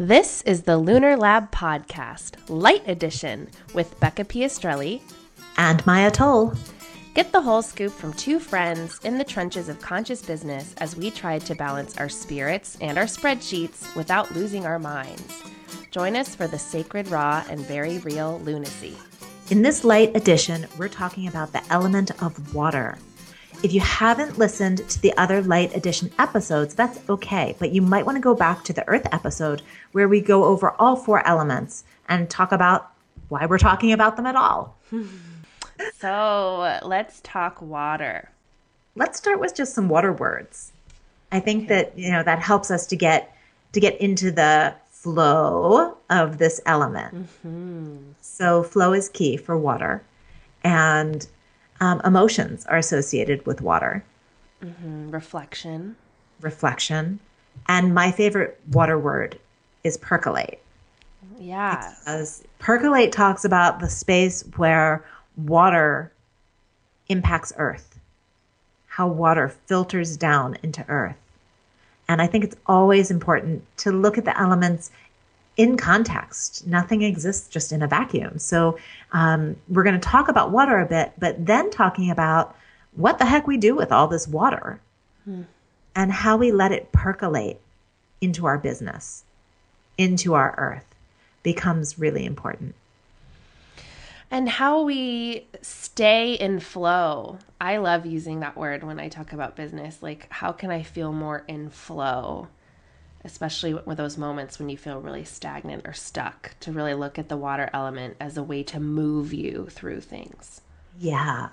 This is the Lunar Lab Podcast, Lite Edition, with Becca Piastrelli and Maia Toll. Get the whole scoop from two friends in the trenches of conscious business as we tried to balance our spirits and our spreadsheets without losing our minds. Join us for the sacred, raw, and very real lunacy. In this light edition, we're talking about the element of water. If you haven't listened to the other light edition episodes, that's okay, but you might want to go back to the earth episode where we go over all four elements and talk about why we're talking about them at all. so let's talk water. Let's start with just some water words. I think okay. that, you know, that helps us to get to get into the flow of this element. Mm-hmm. So, flow is key for water, and um, emotions are associated with water. Mm-hmm. Reflection. Reflection. And my favorite water word is percolate. Yeah. Because percolate talks about the space where water impacts earth, how water filters down into earth. And I think it's always important to look at the elements in context. Nothing exists just in a vacuum. So um, we're going to talk about water a bit, but then talking about what the heck we do with all this water hmm. and how we let it percolate into our business, into our earth becomes really important and how we stay in flow. I love using that word when I talk about business. Like, how can I feel more in flow? Especially with those moments when you feel really stagnant or stuck, to really look at the water element as a way to move you through things. Yeah.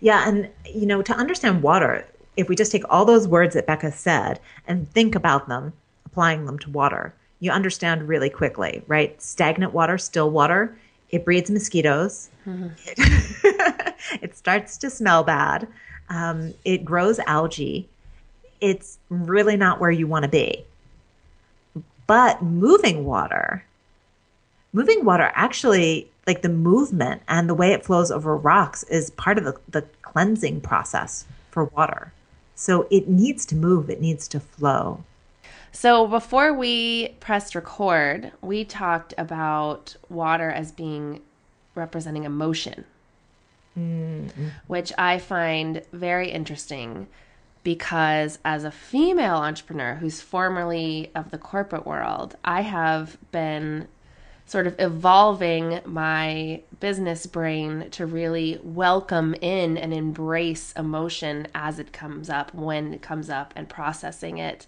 Yeah. And, you know, to understand water, if we just take all those words that Becca said and think about them, applying them to water, you understand really quickly, right? Stagnant water, still water it breeds mosquitoes. Mm-hmm. It, it, starts to smell bad. Um, it grows algae. It's really not where you want to be. But moving water, moving water actually, like the movement and the way it flows over rocks, is part of the, the cleansing process for water. So it needs to move, it needs to flow. So before we pressed record, we talked about water as being representing emotion, mm-hmm. which I find very interesting because as a female entrepreneur who's formerly of the corporate world, I have been sort of evolving my business brain to really welcome in and embrace emotion as it comes up, when it comes up, and processing it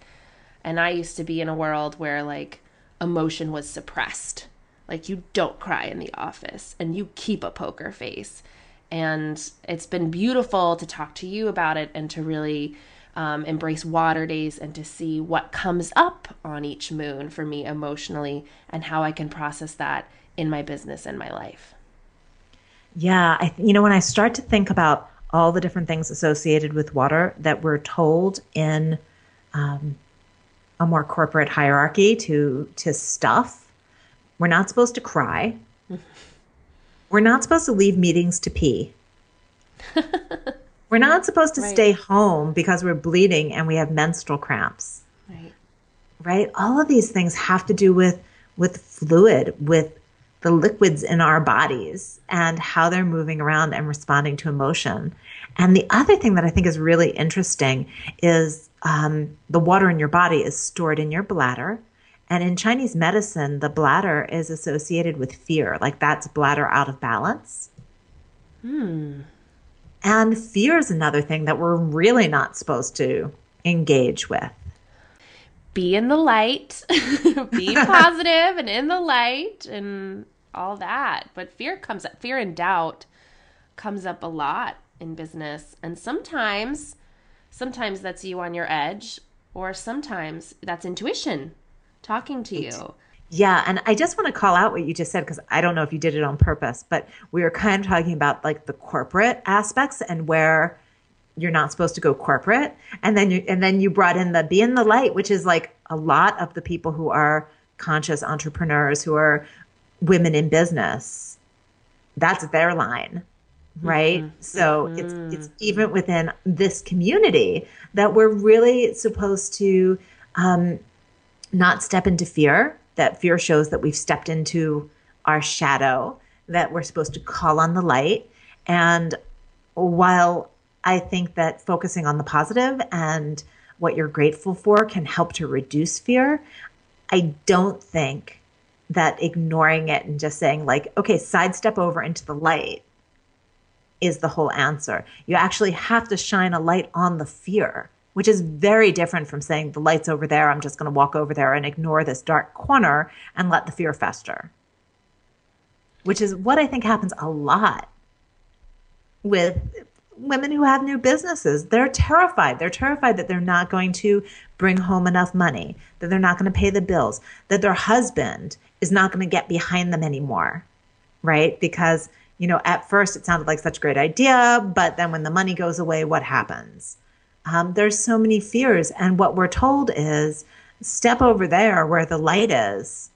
and I used to be in a world where like emotion was suppressed. Like you don't cry in the office and you keep a poker face. And it's been beautiful to talk to you about it and to really um, embrace water days and to see what comes up on each moon for me emotionally and how I can process that in my business and my life. Yeah, I, you know, when I start to think about all the different things associated with water that we're told in um, a more corporate hierarchy to to stuff. We're not supposed to cry. We're not supposed to leave meetings to pee. we're not supposed to right. stay home because we're bleeding and we have menstrual cramps. Right. Right? All of these things have to do with with fluid, with the liquids in our bodies and how they're moving around and responding to emotion. And the other thing that I think is really interesting is um, the water in your body is stored in your bladder. And in Chinese medicine, the bladder is associated with fear, like that's bladder out of balance. Hmm. And fear is another thing that we're really not supposed to engage with. Be in the light, be positive and in the light and all that. But fear comes up, fear and doubt comes up a lot in business. And sometimes Sometimes that's you on your edge, or sometimes that's intuition talking to you. Yeah, and I just want to call out what you just said because I don't know if you did it on purpose, but we were kind of talking about like the corporate aspects and where you're not supposed to go corporate, and then you and then you brought in the be in the light, which is like a lot of the people who are conscious entrepreneurs who are women in business. That's their line right mm-hmm. so mm-hmm. it's it's even within this community that we're really supposed to um, not step into fear that fear shows that we've stepped into our shadow, that we're supposed to call on the light. And while I think that focusing on the positive and what you're grateful for can help to reduce fear, I don't think that ignoring it and just saying, like, okay, sidestep over into the light is the whole answer. You actually have to shine a light on the fear, which is very different from saying, the light's over there, I'm just going to walk over there and ignore this dark corner and let the fear fester, which is what I think happens a lot with women who have new businesses. They're terrified. They're terrified that they're not going to bring home enough money, that they're not going to pay the bills, that their husband is not going to get behind them anymore, right? Because, you know, at first it sounded like such a great idea, but then when the money goes away, what happens? Um, there's so many fears. And what we're told is step over there where the light is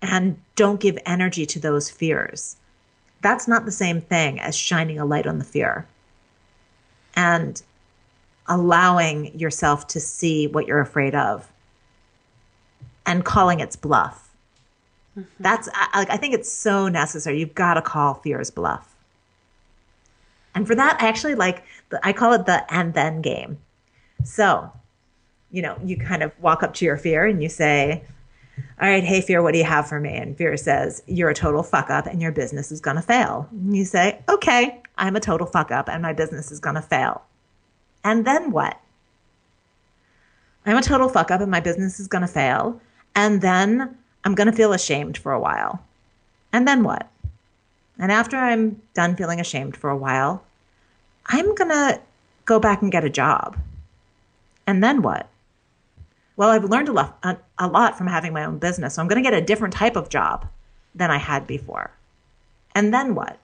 and don't give energy to those fears. That's not the same thing as shining a light on the fear and allowing yourself to see what you're afraid of and calling its bluff. Mm-hmm. That's I, I think it's so necessary. You've got to call fear's bluff. And for that, I actually like the, I call it the and then game. So, you know, you kind of walk up to your fear and you say, all right, hey, fear, what do you have for me? And fear says, you're a total fuck up and your business is going to fail. And you say, okay, I'm a total fuck up and my business is going to fail. And then what? I'm a total fuck up and my business is going to fail. And then I'm going to feel ashamed for a while. And then what? And after I'm done feeling ashamed for a while, I'm going to go back and get a job. And then what? Well, I've learned a lot, a lot from having my own business. So I'm going to get a different type of job than I had before. And then what?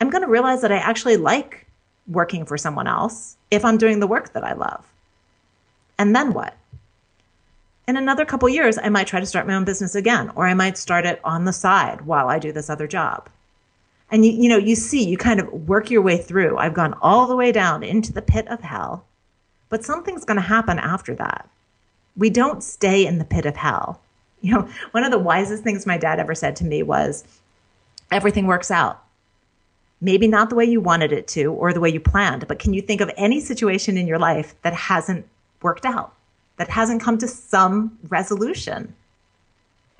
I'm going to realize that I actually like working for someone else if I'm doing the work that I love. And then what? In another couple years, I might try to start my own business again, or I might start it on the side while I do this other job. And you, you know, you see, you kind of work your way through. I've gone all the way down into the pit of hell, but something's going to happen after that. We don't stay in the pit of hell. You know, one of the wisest things my dad ever said to me was, everything works out. Maybe not the way you wanted it to or the way you planned, but can you think of any situation in your life that hasn't worked out, that hasn't come to some resolution?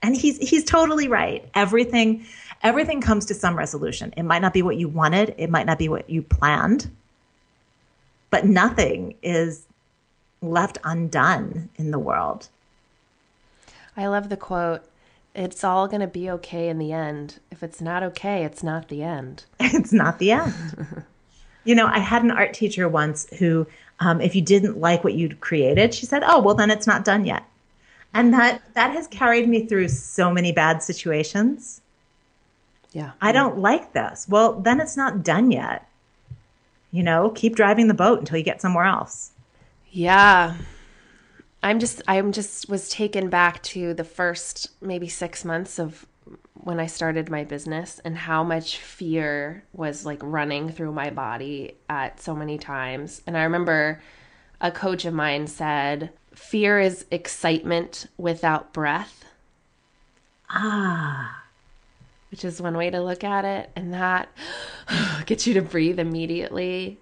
And he's he's totally right. Everything everything comes to some resolution. It might not be what you wanted, it might not be what you planned, but nothing is left undone in the world. I love the quote it's all going to be okay in the end. If it's not okay, it's not the end. it's not the end. you know, I had an art teacher once who, um, if you didn't like what you'd created, she said, "Oh, well, then it's not done yet." And that that has carried me through so many bad situations. Yeah. I don't like this. Well, then it's not done yet. You know, keep driving the boat until you get somewhere else. Yeah. I'm just I'm just was taken back to the first maybe 6 months of when I started my business and how much fear was like running through my body at so many times. And I remember a coach of mine said, "Fear is excitement without breath." Ah. Which is one way to look at it and that gets you to breathe immediately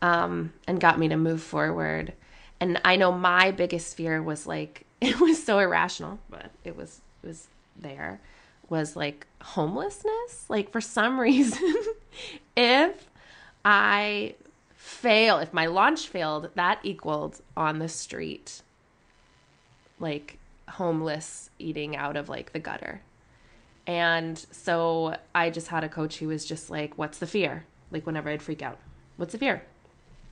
um, and got me to move forward. And I know my biggest fear was like it was so irrational, but it was it was there was like homelessness. Like for some reason, if I fail, if my launch failed, that equaled on the street like homeless eating out of like the gutter. And so I just had a coach who was just like, What's the fear? Like whenever I'd freak out, what's the fear?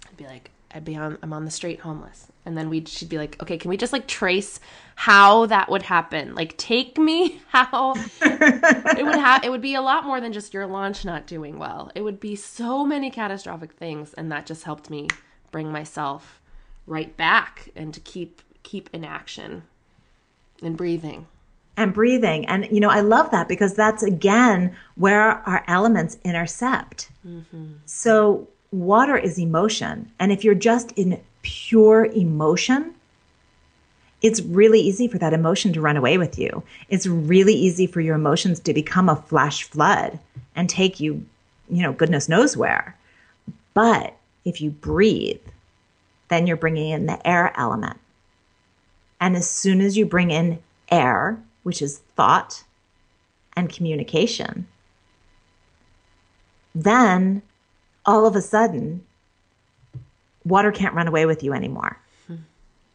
I'd be like, I'd be on I'm on the street homeless. And then we'd she'd be like, "Okay, can we just like trace how that would happen? Like take me how it would have it would be a lot more than just your launch not doing well. It would be so many catastrophic things and that just helped me bring myself right back and to keep keep in action and breathing and breathing. And, you know, I love that because that's again where our elements intercept. Mm-hmm. So water is emotion. And if you're just in pure emotion, it's really easy for that emotion to run away with you. It's really easy for your emotions to become a flash flood and take you, you know, goodness knows where. But if you breathe, then you're bringing in the air element. And as soon as you bring in air, which is thought and communication, then all of a sudden, water can't run away with you anymore. Hmm.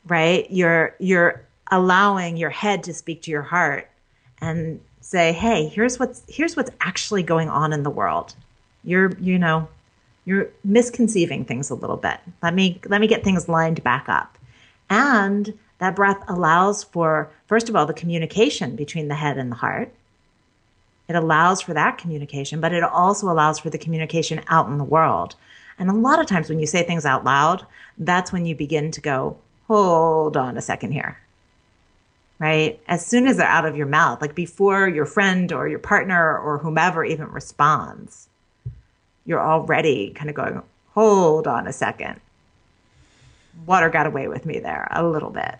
Right? You're you're allowing your head to speak to your heart and say, "Hey, here's what's here's what's actually going on in the world." You're, you know, you're misconceiving things a little bit. Let me let me get things lined back up. And that breath allows for first of all the communication between the head and the heart. It allows for that communication, but it also allows for the communication out in the world. And a lot of times when you say things out loud, that's when you begin to go, hold on a second here. Right? As soon as they're out of your mouth, like before your friend or your partner or whomever even responds, you're already kind of going, hold on a second. Water got away with me there a little bit.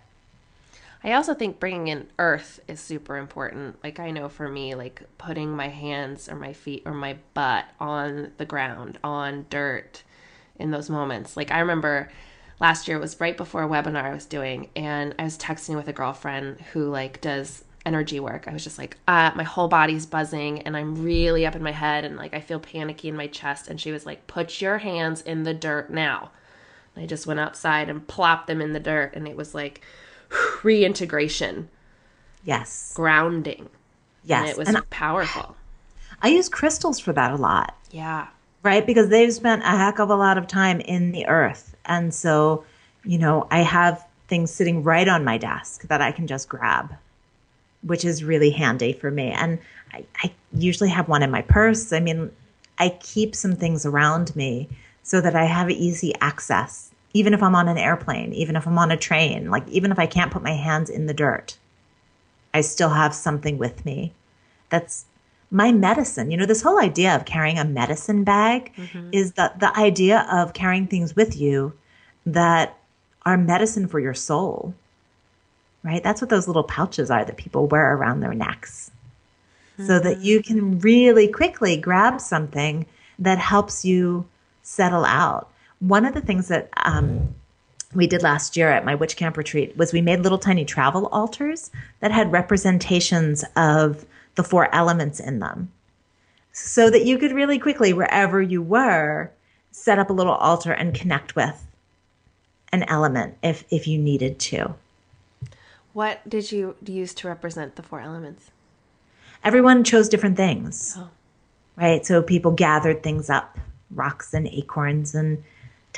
I also think bringing in earth is super important. Like I know for me, like putting my hands or my feet or my butt on the ground, on dirt in those moments. Like I remember last year it was right before a webinar I was doing and I was texting with a girlfriend who like does energy work. I was just like, uh, my whole body's buzzing and I'm really up in my head and like I feel panicky in my chest. And she was like, put your hands in the dirt now. I just went outside and plopped them in the dirt and it was like, reintegration. Yes. Grounding. Yes. And it was and powerful. I use crystals for that a lot. Yeah. Right? Because they've spent a heck of a lot of time in the earth. And so, you know, I have things sitting right on my desk that I can just grab, which is really handy for me. And I, I usually have one in my purse. I mean, I keep some things around me so that I have easy access even if I'm on an airplane, even if I'm on a train, like even if I can't put my hands in the dirt, I still have something with me that's my medicine. You know, this whole idea of carrying a medicine bag mm-hmm. is the, the idea of carrying things with you that are medicine for your soul, right? That's what those little pouches are that people wear around their necks. Mm-hmm. So that you can really quickly grab something that helps you settle out one of the things that um, we did last year at my witch camp retreat was we made little tiny travel altars that had representations of the four elements in them so that you could really quickly wherever you were set up a little altar and connect with an element if if you needed to. What did you use to represent the four elements? Everyone chose different things. Oh. right? So people gathered things up rocks and acorns and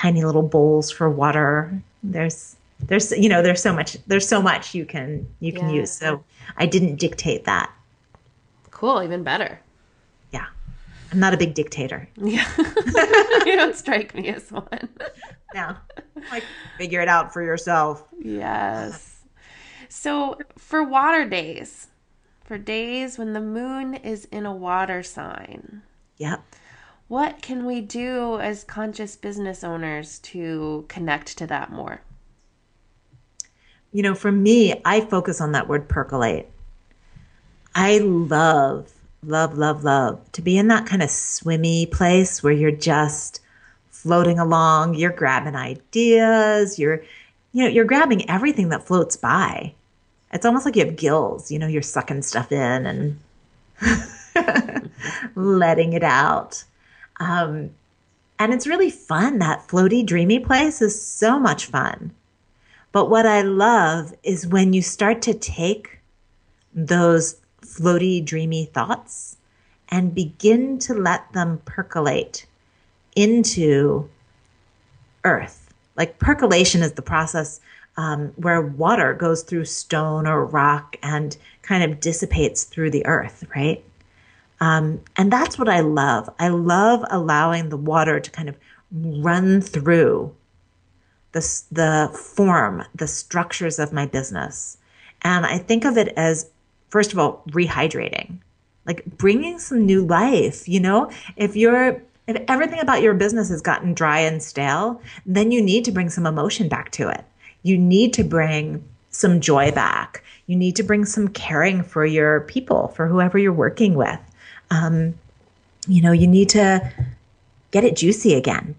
tiny little bowls for water. There's there's you know there's so much there's so much you can you can yeah. use. So I didn't dictate that. Cool, even better. Yeah. I'm not a big dictator. Yeah. you don't strike me as one. no. Like figure it out for yourself. Yes. So for water days, for days when the moon is in a water sign. Yep what can we do as conscious business owners to connect to that more? You know, for me, I focus on that word percolate. I love, love, love, love to be in that kind of swimmy place where you're just floating along, you're grabbing ideas, you're you know, you're grabbing everything that floats by. It's almost like you have gills, you know, you're sucking stuff in and letting it out. Um, and it's really fun. That floaty, dreamy place is so much fun. But what I love is when you start to take those floaty, dreamy thoughts and begin to let them percolate into earth. Like percolation is the process um, where water goes through stone or rock and kind of dissipates through the earth, right? Um, and that's what I love. I love allowing the water to kind of run through the, the form, the structures of my business. And I think of it as, first of all, rehydrating, like bringing some new life. You know, if you're, if everything about your business has gotten dry and stale, then you need to bring some emotion back to it. You need to bring some joy back. You need to bring some caring for your people, for whoever you're working with. Um, you know, you need to get it juicy again.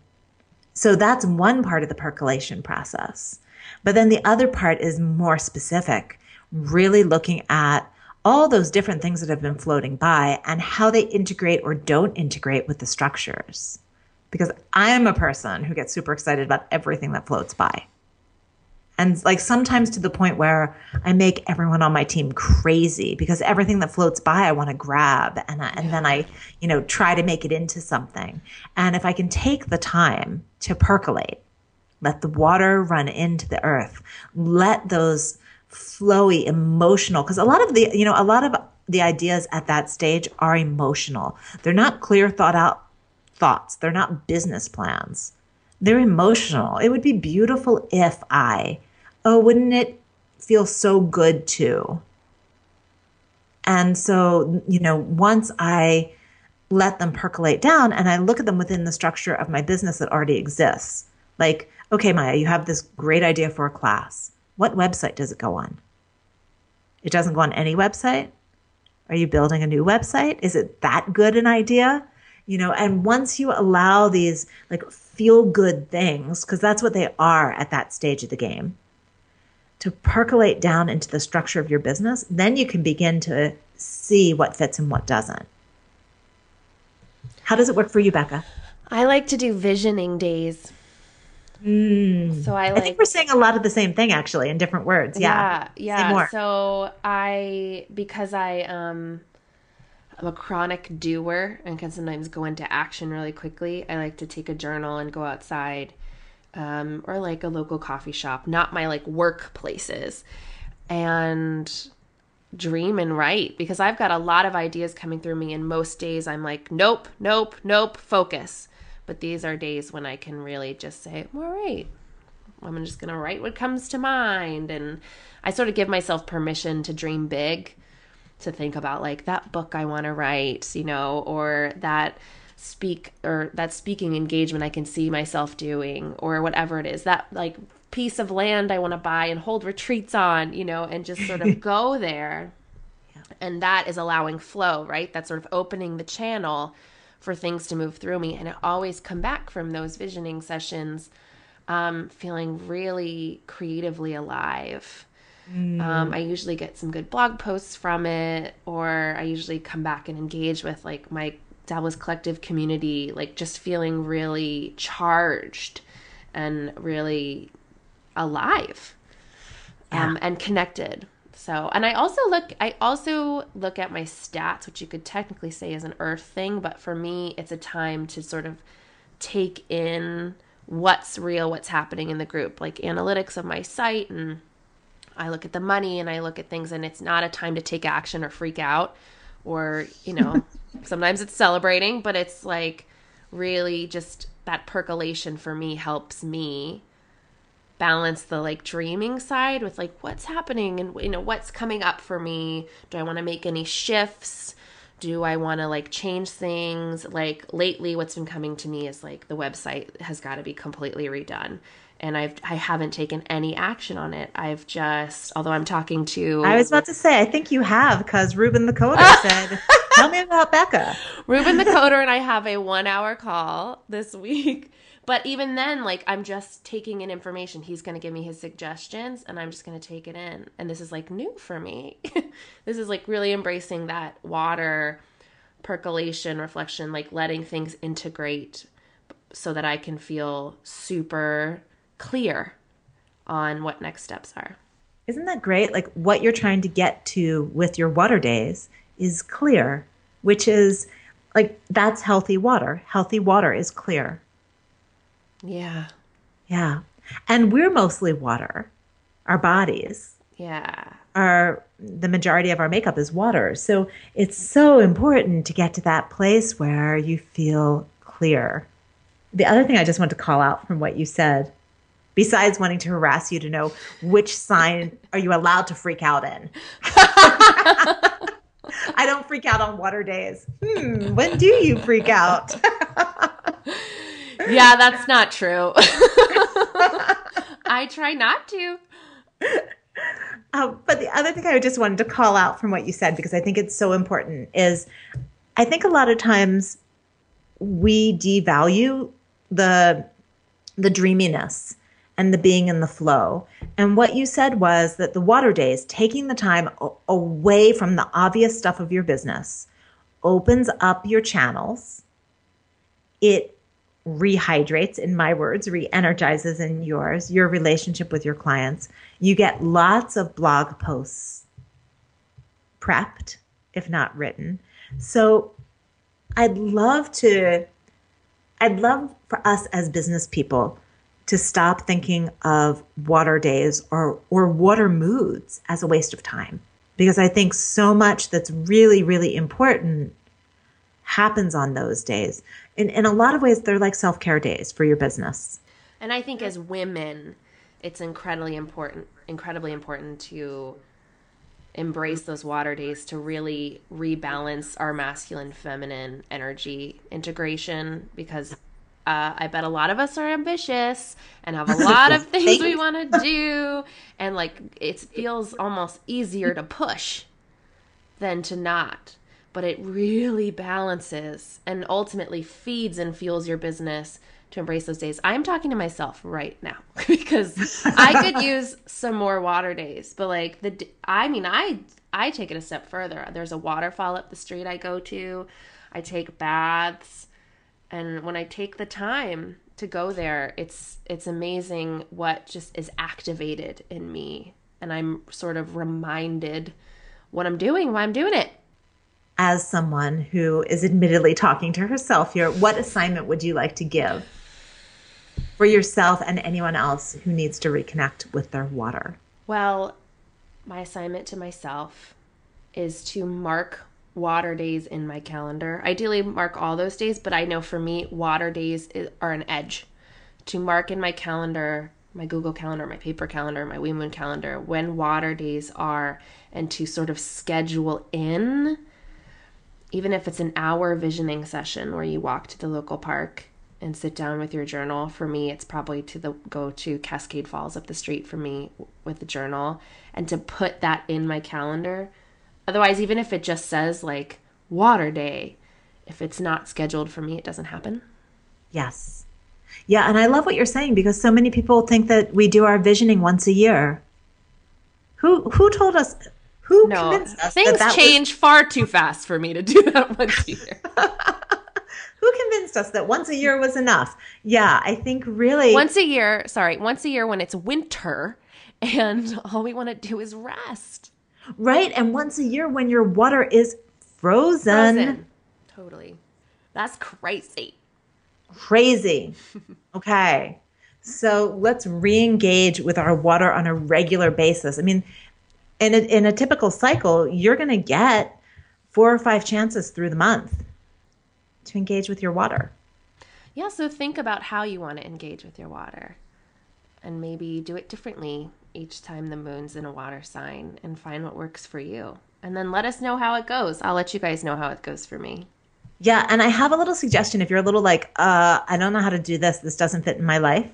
So that's one part of the percolation process. But then the other part is more specific, really looking at all those different things that have been floating by and how they integrate or don't integrate with the structures. Because I am a person who gets super excited about everything that floats by. And like sometimes to the point where I make everyone on my team crazy because everything that floats by I want to grab and I, and then I, you know, try to make it into something. And if I can take the time to percolate, let the water run into the earth, let those flowy, emotional, because a lot of the, you know, a lot of the ideas at that stage are emotional. They're not clear, thought out thoughts. They're not business plans. They're emotional. It would be beautiful if I, oh, wouldn't it feel so good to? And so, you know, once I let them percolate down and I look at them within the structure of my business that already exists, like, okay, Maia, you have this great idea for a class. What website does it go on? It doesn't go on any website? Are you building a new website? Is it that good an idea? You know, and once you allow these like feel good things, because that's what they are at that stage of the game, to percolate down into the structure of your business, then you can begin to see what fits and what doesn't. How does it work for you, Becca? I like to do visioning days. Mm. So I, like, I think we're saying a lot of the same thing actually in different words. Yeah. Yeah. Yeah. So I because I um I'm a chronic doer and can sometimes go into action really quickly. I like to take a journal and go outside um, or like a local coffee shop, not my like workplaces, and dream and write because I've got a lot of ideas coming through me. And most days I'm like, nope, nope, nope, focus. But these are days when I can really just say, all right, I'm just going to write what comes to mind. And I sort of give myself permission to dream big, to think about like that book I want to write, you know, or that speak or that speaking engagement I can see myself doing, or whatever it is, that like piece of land I want to buy and hold retreats on, you know, and just sort of go there. And that is allowing flow, right? That's sort of opening the channel for things to move through me. And I always come back from those visioning sessions um, feeling really creatively alive. Mm. Um, I usually get some good blog posts from it, or I usually come back and engage with like my Dabblist Collective community, like just feeling really charged and really alive yeah. um, and connected. So, and I also look I also look at my stats, which you could technically say is an earth thing, but for me it's a time to sort of take in what's real, what's happening in the group, like analytics of my site and I look at the money and I look at things and it's not a time to take action or freak out or, you know, sometimes it's celebrating, but it's like really just that percolation for me helps me balance the like dreaming side with like what's happening and you know what's coming up for me? Do i want to make any shifts? Do i want to like change things? Like lately what's been coming to me is like the website has got to be completely redone and I've I haven't taken any action on it. I've just although I'm talking to I was about to say I think you have because Ruben the coder said tell me about Becca. Ruben the coder and I have a 1 hour call this week but even then, like I'm just taking in information. He's going to give me his suggestions and I'm just going to take it in. And this is like new for me. this is like really embracing that water percolation, reflection, like letting things integrate so that I can feel super clear on what next steps are. Isn't that great? Like what you're trying to get to with your water days is clear, which is like that's healthy water. Healthy water is clear. Yeah. Yeah. And we're mostly water. Our bodies. Yeah. Our the majority of our makeup is water. So it's so important to get to that place where you feel clear. The other thing I just want to call out from what you said, besides wanting to harass you to know which sign are you allowed to freak out in. I don't freak out on water days. Hmm, when do you freak out? yeah, that's not true. I try not to. Uh, but the other thing I just wanted to call out from what you said, because I think it's so important, is I think a lot of times we devalue the the dreaminess and the being in the flow. And what you said was that the water days, taking the time away from the obvious stuff of your business, opens up your channels. It rehydrates, in my words, re energizes in yours, your relationship with your clients. You get lots of blog posts prepped, if not written. So I'd love to, I'd love for us as business people to stop thinking of water days or, or water moods as a waste of time. Because I think so much that's really, really important happens on those days. In, in a lot of ways, they're like self care days for your business. And I think as women, it's incredibly important, incredibly important to embrace those water days to really rebalance our masculine feminine energy integration because uh, I bet a lot of us are ambitious and have a lot of things we want to do. And like it feels almost easier to push than to not. But it really balances and ultimately feeds and fuels your business to embrace those days. I'm talking to myself right now because I could use some more water days. But like the, I mean, I I take it a step further. There's a waterfall up the street I go to. I take baths, and when I take the time to go there, it's it's amazing what just is activated in me, and I'm sort of reminded what I'm doing, why I'm doing it. As someone who is admittedly talking to herself here, what assignment would you like to give? for yourself and anyone else who needs to reconnect with their water? Well, my assignment to myself is to mark water days in my calendar. Ideally, mark all those days, but I know for me, water days are an edge. To mark in my calendar, my Google Calendar, my paper calendar, my Moon calendar, when water days are, and to sort of schedule in, even if it's an hour visioning session where you walk to the local park and sit down with your journal. For me, it's probably to the go to Cascade Falls up the street for me with the journal and to put that in my calendar. Otherwise, even if it just says like water day, if it's not scheduled for me, it doesn't happen. Yes. Yeah, and I love what you're saying because so many people think that we do our visioning once a year. Who who told us who no, convinced us things that that change was... far too fast for me to do that once a year. who convinced us that once a year was enough? Yeah, I think really once a year, sorry, once a year when it's winter and all we want to do is rest. Right, and once a year when your water is frozen. frozen. Totally. That's crazy. Crazy. okay. So let's re-engage with our water on a regular basis. I mean, in a, in a typical cycle, you're going to get four or five chances through the month to engage with your water. Yeah, so think about how you want to engage with your water and maybe do it differently each time the moon's in a water sign and find what works for you. And then let us know how it goes. I'll let you guys know how it goes for me. Yeah, and I have a little suggestion if you're a little like, uh, I don't know how to do this, this doesn't fit in my life.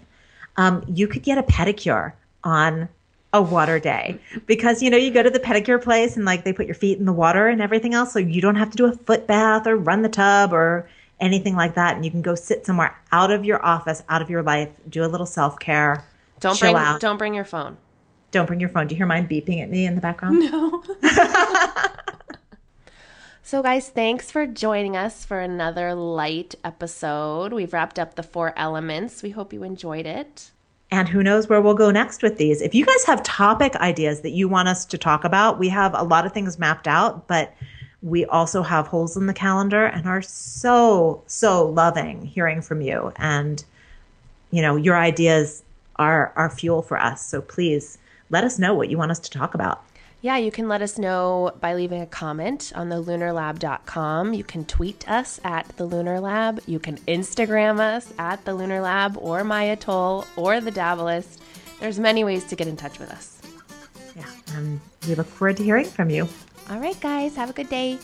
Um, you could get a pedicure on a water day because you know you go to the pedicure place and like they put your feet in the water and everything else so you don't have to do a foot bath or run the tub or anything like that and you can go sit somewhere out of your office out of your life do a little self-care don't bring out. don't bring your phone don't bring your phone do you hear mine beeping at me in the background no So, guys, thanks for joining us for another light episode. We've wrapped up the four elements. We hope you enjoyed it. And who knows where we'll go next with these. If you guys have topic ideas that you want us to talk about, we have a lot of things mapped out, but we also have holes in the calendar and are so, so loving hearing from you. And, you know, your ideas are, are fuel for us. So please let us know what you want us to talk about. Yeah, you can let us know by leaving a comment on the lunarlab.com. You can tweet us at the Lunar Lab. You can Instagram us at the Lunar Lab or Maia Toll or the Dabblist. There's many ways to get in touch with us. Yeah, and we look forward to hearing from you. All right, guys, have a good day.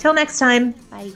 Till next time. Bye.